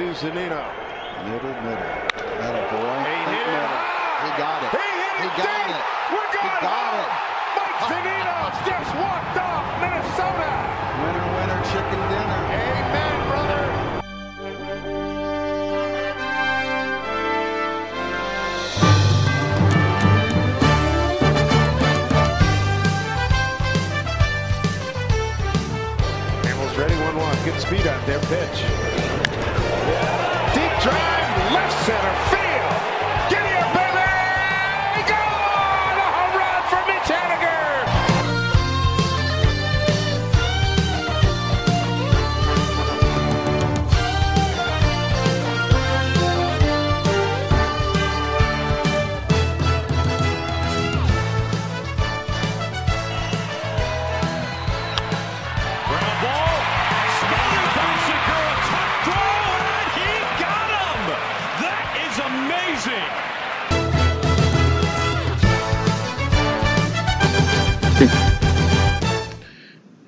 Zunino. Middle, middle. Middle, boy. He hit it middle. He got it. He hit He it got deep. it. We're He going got home. it. Mike Zunino just walked off Minnesota. Winner, winner, chicken dinner. Amen, brother. Hamels ready, 1-1. Good speed out there, pitch. Drive, left center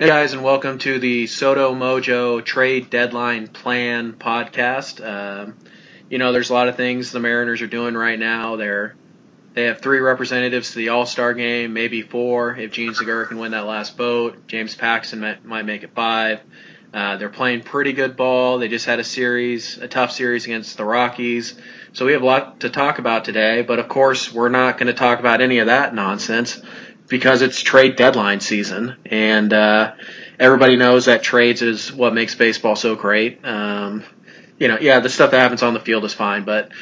Hey guys, and welcome to the SoDo Mojo Trade Deadline Plan podcast. Um, you know, there's a lot of things the Mariners are doing right now. They're they have three representatives to the All Star game, maybe four if Jean Segura can win that last vote. James Paxton might, might make it five. Uh, they're playing pretty good ball. They just had a series, a tough series against the Rockies. So we have a lot to talk about today. But of course, we're not going to talk about any of that nonsense because it's trade deadline season, and uh, everybody knows that trades is what makes baseball so great. Um, you know, yeah, the stuff that happens on the field is fine, but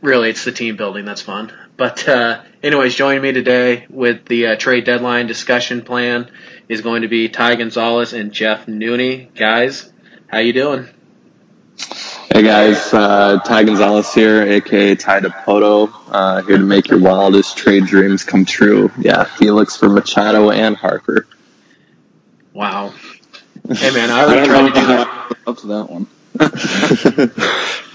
really, it's the team building that's fun. But uh, anyways, joining me today with the uh, trade deadline discussion plan is going to be Ty Gonzalez and Jeff Nooney. Guys, how you doing? Hey guys, uh, Ty Gonzalez here, aka Ty Dipoto, uh, here to make your wildest trade dreams come true. Yeah, Felix for Machado and Harper. Wow. Hey man, I I already don't tried to do that. Up to that one.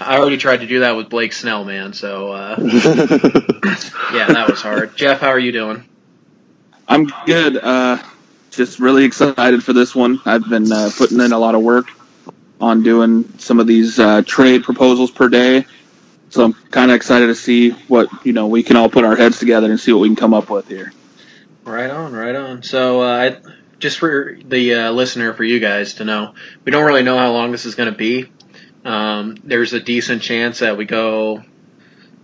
I already tried to do that with Blake Snell, man. So uh, yeah, that was hard. Jeff, how are you doing? I'm good. Uh, just really excited for this one. I've been uh, putting in a lot of work on doing some of these uh, trade proposals per day. So I'm kind of excited to see what you know we can all put our heads together and see what we can come up with here. Right on, right on. So, uh, I, just for the uh, listener, for you guys to know, we don't really know how long this is going to be. Um, there's a decent chance that we go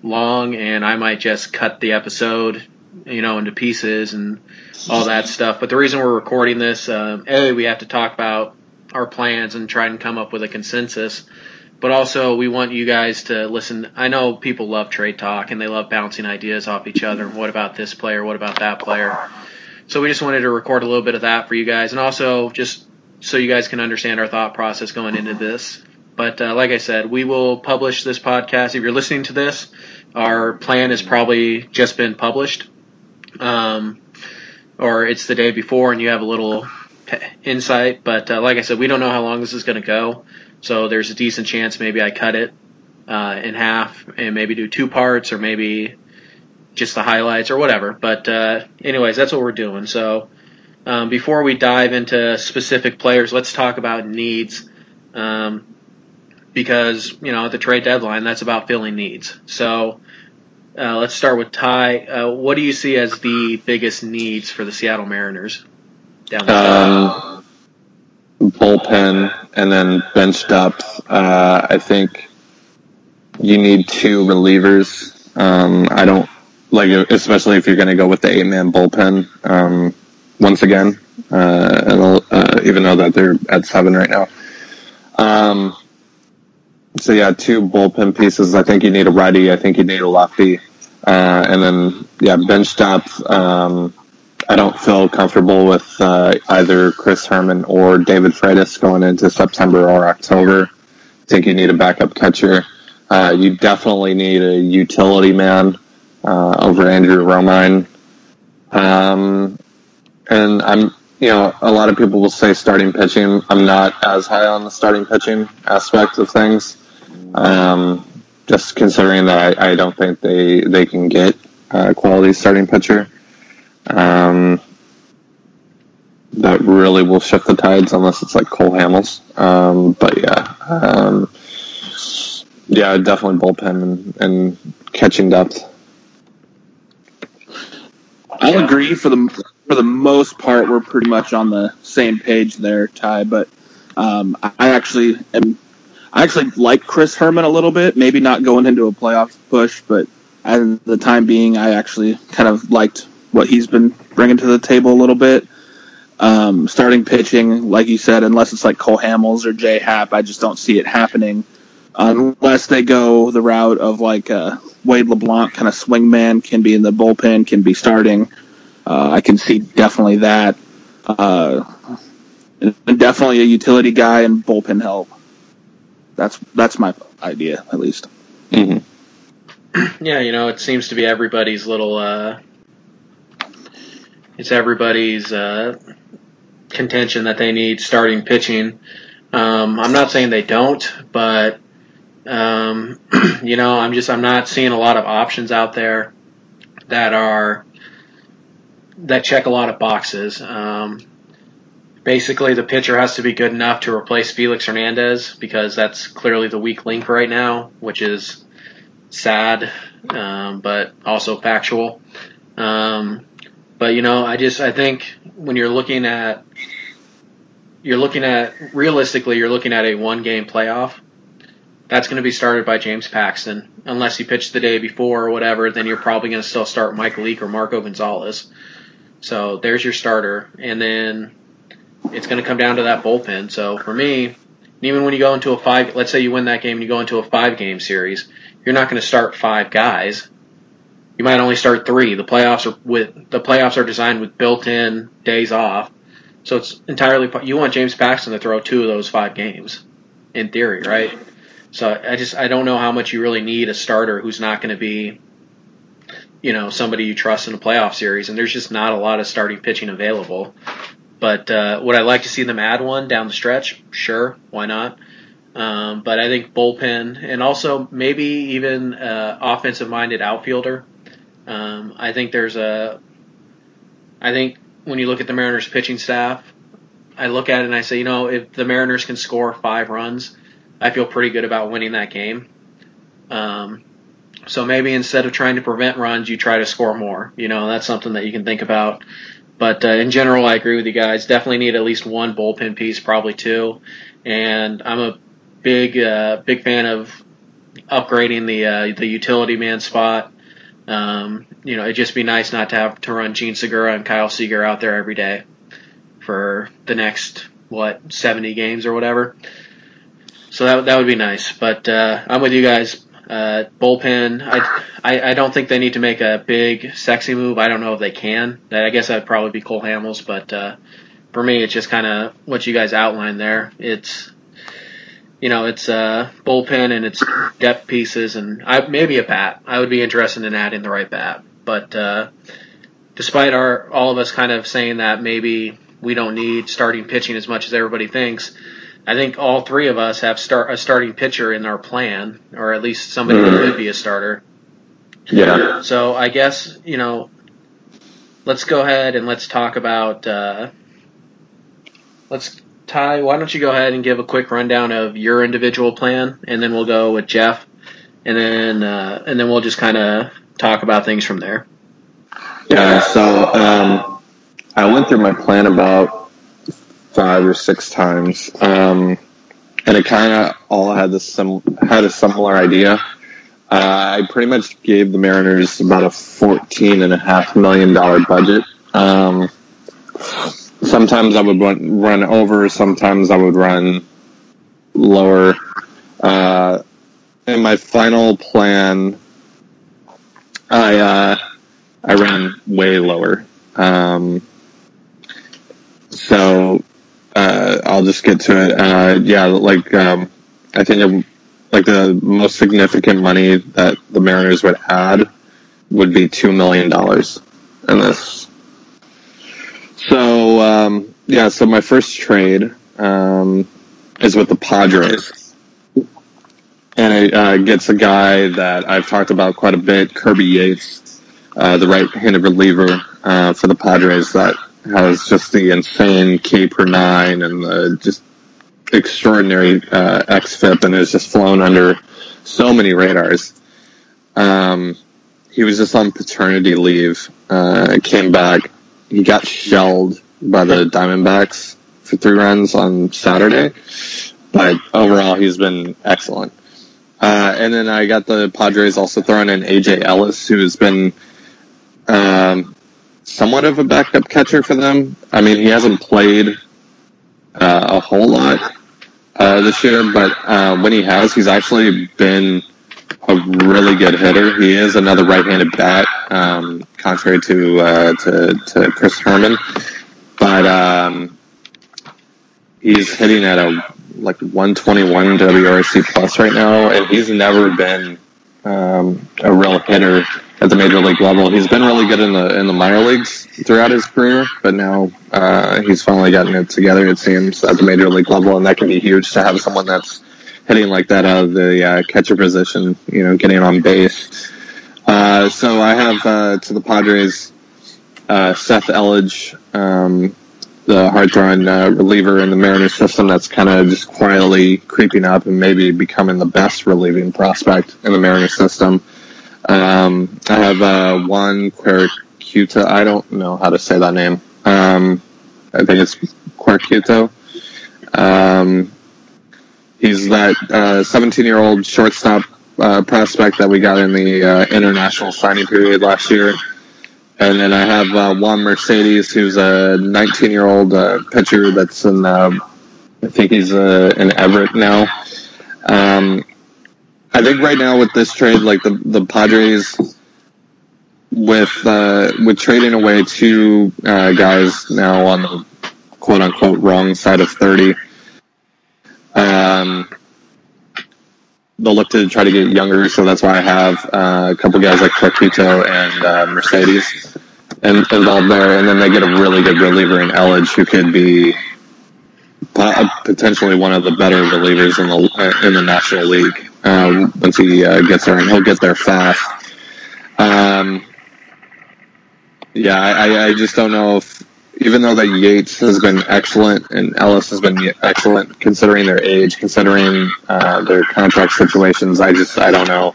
long, and I might just cut the episode, you know, into pieces and all that stuff. But the reason we're recording this, um, a, we have to talk about our plans and try and come up with a consensus. But also, we want you guys to listen. I know people love trade talk and they love bouncing ideas off each other. What about this player? What about that player? So we just wanted to record a little bit of that for you guys, and also just so you guys can understand our thought process going into this. But uh, like I said, we will publish this podcast. If you're listening to this, our plan has probably just been published, um, or it's the day before, and you have a little insight. But uh, like I said, we don't know how long this is going to go, so there's a decent chance maybe I cut it uh, in half and maybe do two parts, or maybe just the highlights or whatever. But uh, anyways, that's what we're doing. So um, before we dive into specific players, let's talk about needs. Um, because you know at the trade deadline, that's about filling needs. So uh, let's start with Ty. Uh, what do you see as the biggest needs for the Seattle Mariners down? Um, bullpen and then bench depth. Uh, I think you need two relievers. Um, I don't like, especially if you're going to go with the eight man bullpen. Um, once again, uh, and uh, even though that they're at seven right now. Um, so yeah, two bullpen pieces. I think you need a righty. I think you need a lefty. Uh, and then yeah, bench depth. Um, I don't feel comfortable with uh, either Chris Herrmann or David Freitas going into September or October. I think you need a backup catcher. Uh, you definitely need a utility man uh, over Andrew Romine. Um, and I'm, you know, a lot of people will say starting pitching. I'm not as high on the starting pitching aspect of things. Um, just considering that I, I don't think they, they can get a quality starting pitcher. Um, that really will shift the tides unless it's like Cole Hamels. Um, but yeah, um, yeah, definitely bullpen and, and catching depth. I'll agree for the for the most part. We're pretty much on the same page there, Ty. But um, I actually am. I actually like Chris Herrmann a little bit. Maybe not going into a playoff push, but at the time being, I actually kind of liked what he's been bringing to the table a little bit. Um, starting pitching, like you said, unless it's like Cole Hamels or Jay Happ, I just don't see it happening unless they go the route of like uh, Wade LeBlanc, kind of swingman, can be in the bullpen, can be starting. Uh, I can see definitely that. Uh, and definitely a utility guy and bullpen help. That's that's my idea, at least. hmm Yeah, you know, it seems to be everybody's little. Uh, it's everybody's uh, contention that they need starting pitching. Um, I'm not saying they don't, but um, you know, I'm just I'm not seeing a lot of options out there that are that check a lot of boxes. Um, basically, the pitcher has to be good enough to replace Felix Hernandez because that's clearly the weak link right now, which is sad, um, but also factual. Um, but you know, I just I think when you're looking at you're looking at realistically, you're looking at a one game playoff. That's going to be started by James Paxton, unless he pitched the day before or whatever. Then you're probably going to still start Mike Leake or Marco Gonzales. So there's your starter, and then it's going to come down to that bullpen. So for me, even when you go into a five, let's say you win that game and you go into a five game series, you're not going to start five guys. You might only start three. The playoffs are with the playoffs are designed with built-in days off, so it's entirely you want James Paxton to throw two of those five games, in theory, right? So I just I don't know how much you really need a starter who's not going to be, you know, somebody you trust in a playoff series, and there's just not a lot of starting pitching available. But uh, would I like to see them add one down the stretch? Sure, why not? Um, but I think bullpen and also maybe even uh, offensive-minded outfielder. Um, I think there's a. I think when you look at the Mariners pitching staff, I look at it and I say, you know, if the Mariners can score five runs, I feel pretty good about winning that game. Um, so maybe instead of trying to prevent runs, you try to score more. You know, that's something that you can think about. But uh, in general, I agree with you guys. Definitely need at least one bullpen piece, probably two. And I'm a big, uh, big fan of upgrading the uh, the utility man spot. Um, you know, it'd just be nice not to have to run Jean Segura and Kyle Seager out there every day for the next what 70 games or whatever. So that that would be nice. But uh, I'm with you guys. Uh, bullpen. I, I I don't think they need to make a big sexy move. I don't know if they can. I guess that'd probably be Cole Hamels. But uh, for me, it's just kind of what you guys outlined there. It's you know, it's uh, bullpen and it's depth pieces and I, maybe a bat. I would be interested in adding the right bat. But uh, despite our all of us kind of saying that maybe we don't need starting pitching as much as everybody thinks, I think all three of us have start a starting pitcher in our plan, or at least somebody who could be a starter. Yeah. So I guess you know, let's go ahead and let's talk about. Uh, let's Ty. Why don't you go ahead and give a quick rundown of your individual plan, and then we'll go with Jeff, and then uh, and then we'll just kind of talk about things from there. Yeah, so um, I went through my plan about five or six times, um, and it kind of all had the sim- had a similar idea. Uh, I pretty much gave the Mariners about a fourteen and a half million dollar budget. Um, sometimes I would run, run over, sometimes I would run lower. Uh, in my final plan, I uh, I ran way lower. Um, so uh, I'll just get to it. Uh, yeah, like um, I think um, like the most significant money that the Mariners would add would be two million dollars in this. So um, yeah, so my first trade um, is with the Padres, and it uh, gets a guy that I've talked about quite a bit, Kirby Yates, uh, the right-handed reliever uh, for the Padres that has just the insane K per nine and the just extraordinary uh, xFIP and has just flown under so many radars. Um, he was just on paternity leave. Uh, came back. He got shelled by the Diamondbacks for three runs on Saturday, but overall he's been excellent. Uh, and then I got the Padres also throwing in AJ Ellis, who has been um, somewhat of a backup catcher for them. I mean, he hasn't played uh, a whole lot uh, this year, but uh, when he has, he's actually been a really good hitter. He is another right-handed bat, um, contrary to, uh, to to Chris Herrmann, but um, he's hitting at a like 121 WRC plus right now, and he's never been um, a real hitter at the major league level. He's been really good in the in the minor leagues throughout his career, but now uh, he's finally gotten it together. It seems at the major league level, and that can be huge to have someone that's hitting like that out of the uh, catcher position. You know, getting on base. Uh, so I have uh, to the Padres uh, Seth Elledge. Um, the hard throwing uh, reliever in the Mariners system that's kind of just quietly creeping up and maybe becoming the best relieving prospect in the Mariners system. Um, I have uh, Juan Quercuta. I don't know how to say that name. Um, I think it's Quercuto. Um, he's that 17 year old shortstop uh, prospect that we got in the uh, international signing period last year. And then I have uh, Juan Mercedes, who's a 19 year old uh, pitcher that's in, uh, I think he's uh, in Everett now. Um, I think right now with this trade, like the the Padres, with uh, with trading away two uh, guys now on the quote unquote wrong side of 30, um, they'll look to try to get younger. So that's why I have uh, a couple guys like Quercuto and uh, Mercedes in, involved there, and then they get a really good reliever in Elledge who could be potentially one of the better relievers in the in the National League um, once he uh, gets there, and he'll get there fast. Um, yeah, I, I just don't know if even though that Yates has been excellent and Ellis has been excellent, considering their age, considering uh, their contract situations, I just I don't know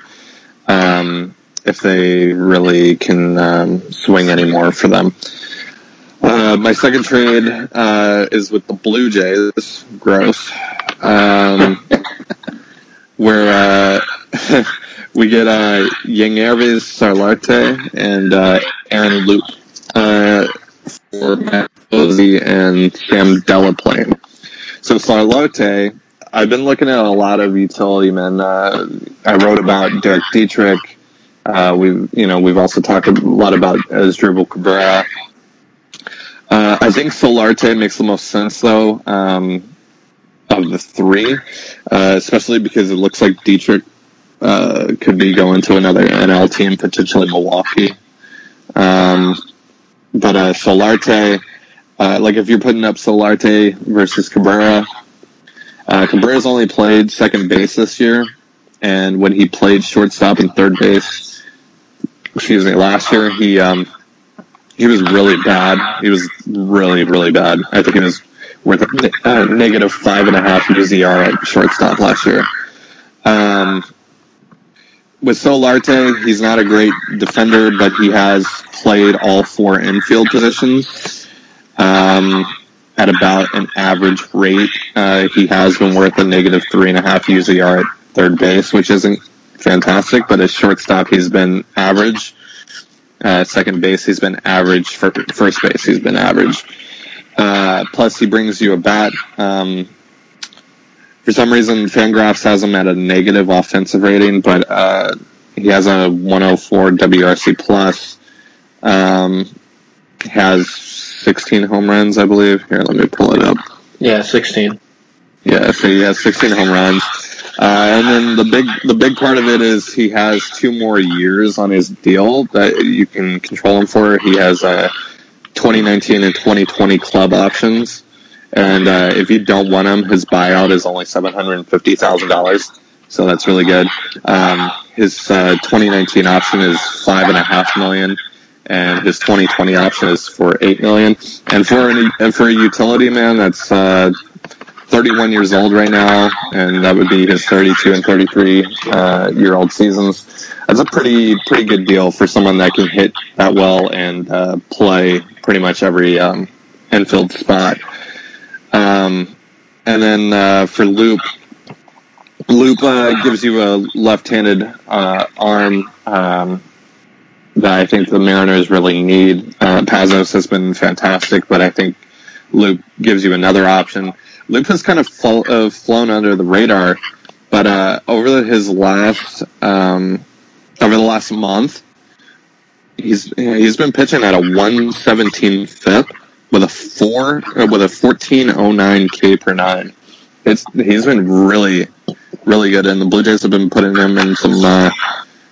um, if they really can um, swing anymore for them. Uh, my second trade uh, is with the Blue Jays. Gross. Um, where uh, we get uh, Yangervis Solarte and uh, Aaron Loup uh, for Matt Povse and Sam Delaplane. So Solarte, I've been looking at a lot of utility men. Uh, I wrote about Derek Dietrich. Uh, we, you know, we've also talked a lot about Asdrubal Cabrera. Uh, I think Solarte makes the most sense, though, um, of the three, uh, especially because it looks like Dietrich uh, could be going to another NL team, potentially Milwaukee. Um, but uh, Solarte, uh, like if you're putting up Solarte versus Cabrera, uh, Cabrera's only played second base this year, and when he played shortstop and third base, excuse me, last year he um, he was really bad. He was really really bad. I think he was worth a uh, negative five and a half UZR at shortstop last year. Um, with Solarte, he's not a great defender, but he has played all four infield positions um, at about an average rate. Uh, he has been worth a negative three and a half UZR at third base, which isn't fantastic, but as shortstop, he's been average. Uh, second base, he's been average. For first base, he's been average. Uh, plus, he brings you a bat. Um, for some reason, Fangraphs has him at a negative offensive rating, but uh, he has a 104 WRC plus. Um, has 16 home runs, I believe. Here, let me pull it up. Yeah, 16. Yeah, so he has 16 home runs. Uh, and then the big the big part of it is he has two more years on his deal that you can control him for. He has uh, 2019 and 2020 club options, and uh, if you don't want him, his buyout is only seven hundred and fifty thousand dollars. So that's really good. Um, his uh, 2019 option is five and a half million, and his 2020 option is for eight million. And for an, and for a utility man, that's uh, 31 years old right now, and that would be his 32 and 33 uh, year old seasons. That's a pretty pretty good deal for someone that can hit that well and uh, play pretty much every um, infield spot. Um, and then uh, for Loup, Loup uh, gives you a left-handed uh, arm um, that I think the Mariners really need. Uh, Pazos has been fantastic, but I think Loup gives you another option. Loup has kind of uh, flown under the radar, but uh, over his last um, over the last month, he's he's been pitching at a 117 FIP with a four uh, with a 1409 K per nine. It's he's been really really good, and the Blue Jays have been putting him in some uh,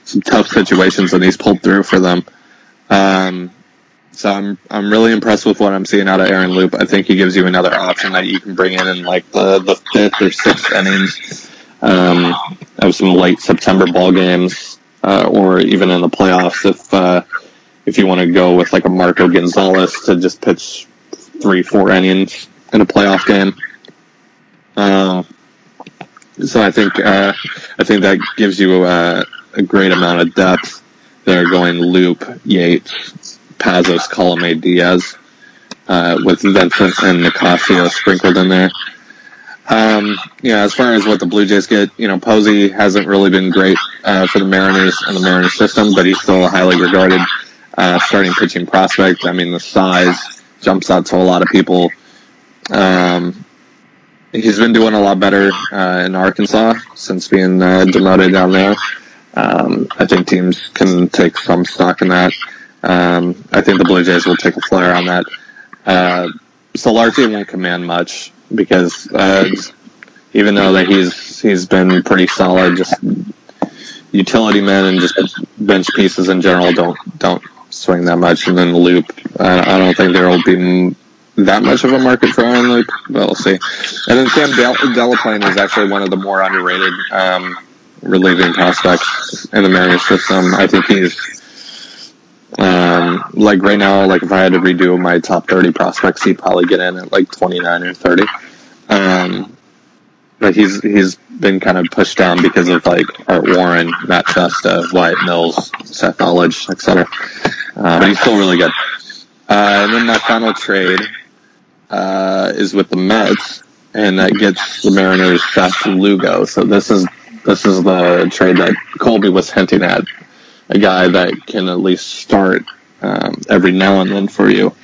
some tough situations, and he's pulled through for them. Um, so I'm I'm really impressed with what I'm seeing out of Aaron Loup. I think he gives you another option that you can bring in in like the, the fifth or sixth innings um, of some late September ball games, uh, or even in the playoffs if uh, if you want to go with like a Marco Gonzales to just pitch three four innings in a playoff game. Uh, so I think uh, I think that gives you a, a great amount of depth. They're going Loup, Yates, Pazos, Colome, Diaz, uh, with Vincent and Nicasio sprinkled in there. Um, yeah, as far as what the Blue Jays get, you know, Povse hasn't really been great uh, for the Mariners and the Mariners system, but he's still a highly regarded uh, starting pitching prospect. I mean, the size jumps out to a lot of people. Um, he's been doing a lot better uh, in Arkansas since being uh, demoted down there. Um, I think teams can take some stock in that. Um, I think the Blue Jays will take a flyer on that. Uh, Solarte won't command much because uh, even though that he's he's been pretty solid, just utility men and just bench pieces in general don't don't swing that much. And then Loup, I, I don't think there will be that much of a market for Loup, but we'll see. And then Sam Del- Delaplane is actually one of the more underrated um, relieving prospects in the Mariners system. I think he's um, like right now, like if I had to redo my top 30 prospects, he'd probably get in at like 29 or 30. Um, but he's he's been kind of pushed down because of like Art Warren, Matt Festa, Wyatt Mills, Seth Elledge, etc. Uh, but he's still really good. Uh, and then my final trade uh, is with the Mets, and that gets the Mariners Seth Lugo. So this is this is the trade that Colby was hinting at a guy that can at least start um, every now and then for you.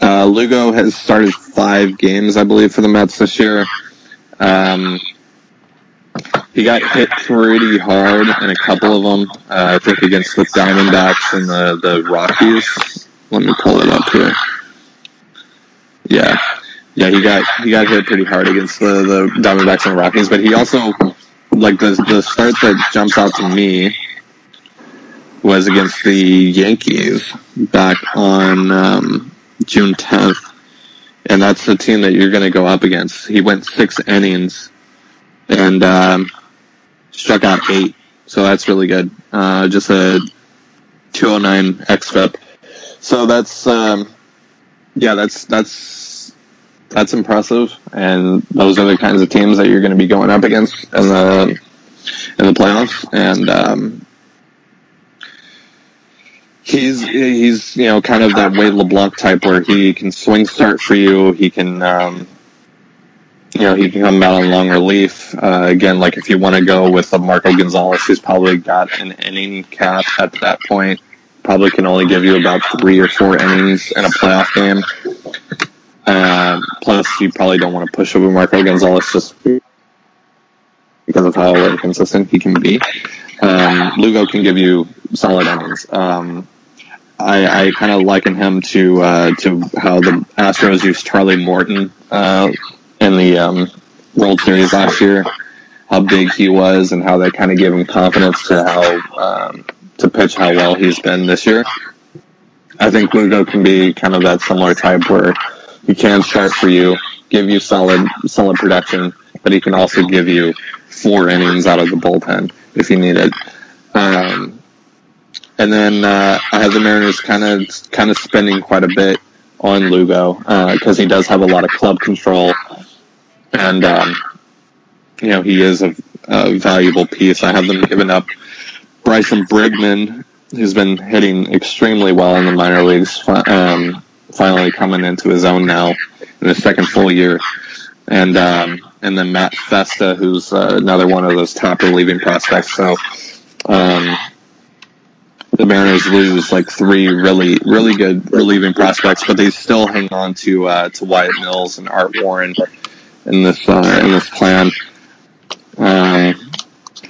Uh, Lugo has started five games, I believe, for the Mets this year. Um, he got hit pretty hard in a couple of them. Uh, I think against the Diamondbacks and the, the Rockies. Let me pull it up here. Yeah, yeah, he got he got hit pretty hard against the, the Diamondbacks and Rockies, but he also like the the start that jumps out to me was against the Yankees back on um, June 10th. And that's the team that you're going to go up against. He went six innings and um, struck out eight. So that's really good. Uh, just a 209 xFIP. So that's, um, yeah, that's, that's, that's impressive. And those are the kinds of teams that you're going to be going up against in the, in the playoffs. And, um, he's he's you know kind of that Wade LeBlanc type where he can swing start for you. He can um, you know he can come out on long relief. Uh, again, like if you want to go with a Marco Gonzales, who's probably got an inning cap at that point, probably can only give you about three or four innings in a playoff game. Uh, plus, you probably don't want to push over Marco Gonzales just because of how inconsistent he can be. Um, Lugo can give you solid innings. Um, I, I kind of liken him to uh, to how the Astros used Charlie Morton uh, in the um, World Series last year. How big he was, and how they kind of gave him confidence to how um, to pitch how well he's been this year. I think Lugo can be kind of that similar type where he can start for you, give you solid solid production, but he can also give you four innings out of the bullpen if you need it. Um, and then uh, I have the Mariners kind of kind of spending quite a bit on Lugo because uh, he does have a lot of club control, and um, you know he is a, a valuable piece. I have them giving up Bryson Brigman, who's been hitting extremely well in the minor leagues, um, finally coming into his own now in his second full year, and um, and then Matt Festa, who's uh, another one of those top relieving prospects. So. Um, the Mariners lose like three really, really good relieving prospects, but they still hang on to uh, to Wyatt Mills and Art Warren in this uh, in this plan. Um,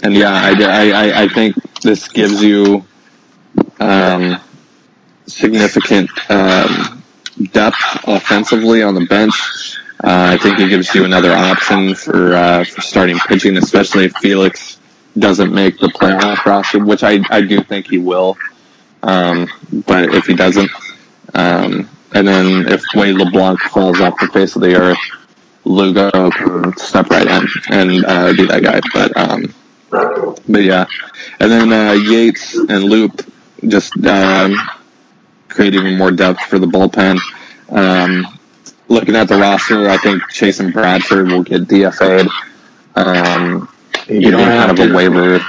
and yeah, I, I, I think this gives you um, significant um, depth offensively on the bench. Uh, I think it gives you another option for uh, for starting pitching, especially if Felix doesn't make the playoff roster, which I, I do think he will. Um, but if he doesn't, um, and then if Wade LeBlanc falls off the face of the earth, Lugo can step right in and uh, be that guy. But um, but yeah, and then uh, Yates and Loup just um, create even more depth for the bullpen. Um, looking at the roster, I think Chasen Bradford will get DFA'd. Um, You you don't kind have of a to. waiver.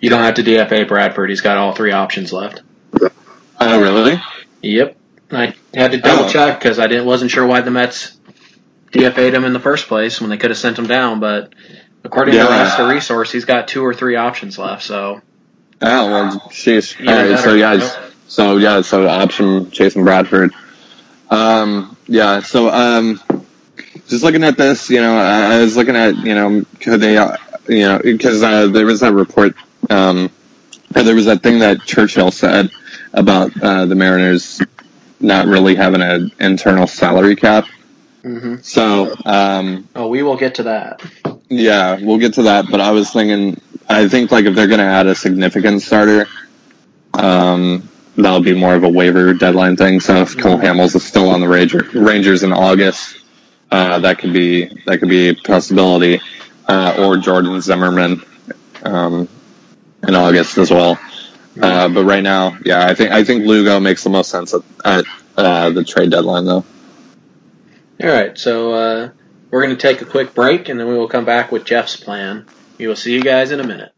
You don't have to DFA Bradford. He's got all three options left. Oh, really? Yep. I had to double Oh. check because I didn't wasn't sure why the Mets DFA'd him in the first place when they could have sent him down. But according to Yeah. Roster Resource, he's got two or three options left. So Oh, well, sheesh. All right, so yeah, Yep. so yeah, so option Chasen Bradford. Um, yeah, so um, just looking at this, you know, I was looking at, you know, could they, uh, you know, because uh, there was that report, um, or there was that thing that Churchill said about uh, the Mariners not really having an internal salary cap. hmm So, um, oh, we will get to that. Yeah, we'll get to that. But I was thinking, I think like if they're going to add a significant starter, um, that'll be more of a waiver deadline thing. So if Cole Hamels is still on the Ranger, Rangers in August, uh, that could be that could be a possibility, uh, or Jordan Zimmermann um, in August as well. Uh, but right now, yeah, I think I think Lugo makes the most sense at, at uh, the trade deadline, though. All right, so uh, we're going to take a quick break and then we will come back with Jeff's plan. We will see you guys in a minute.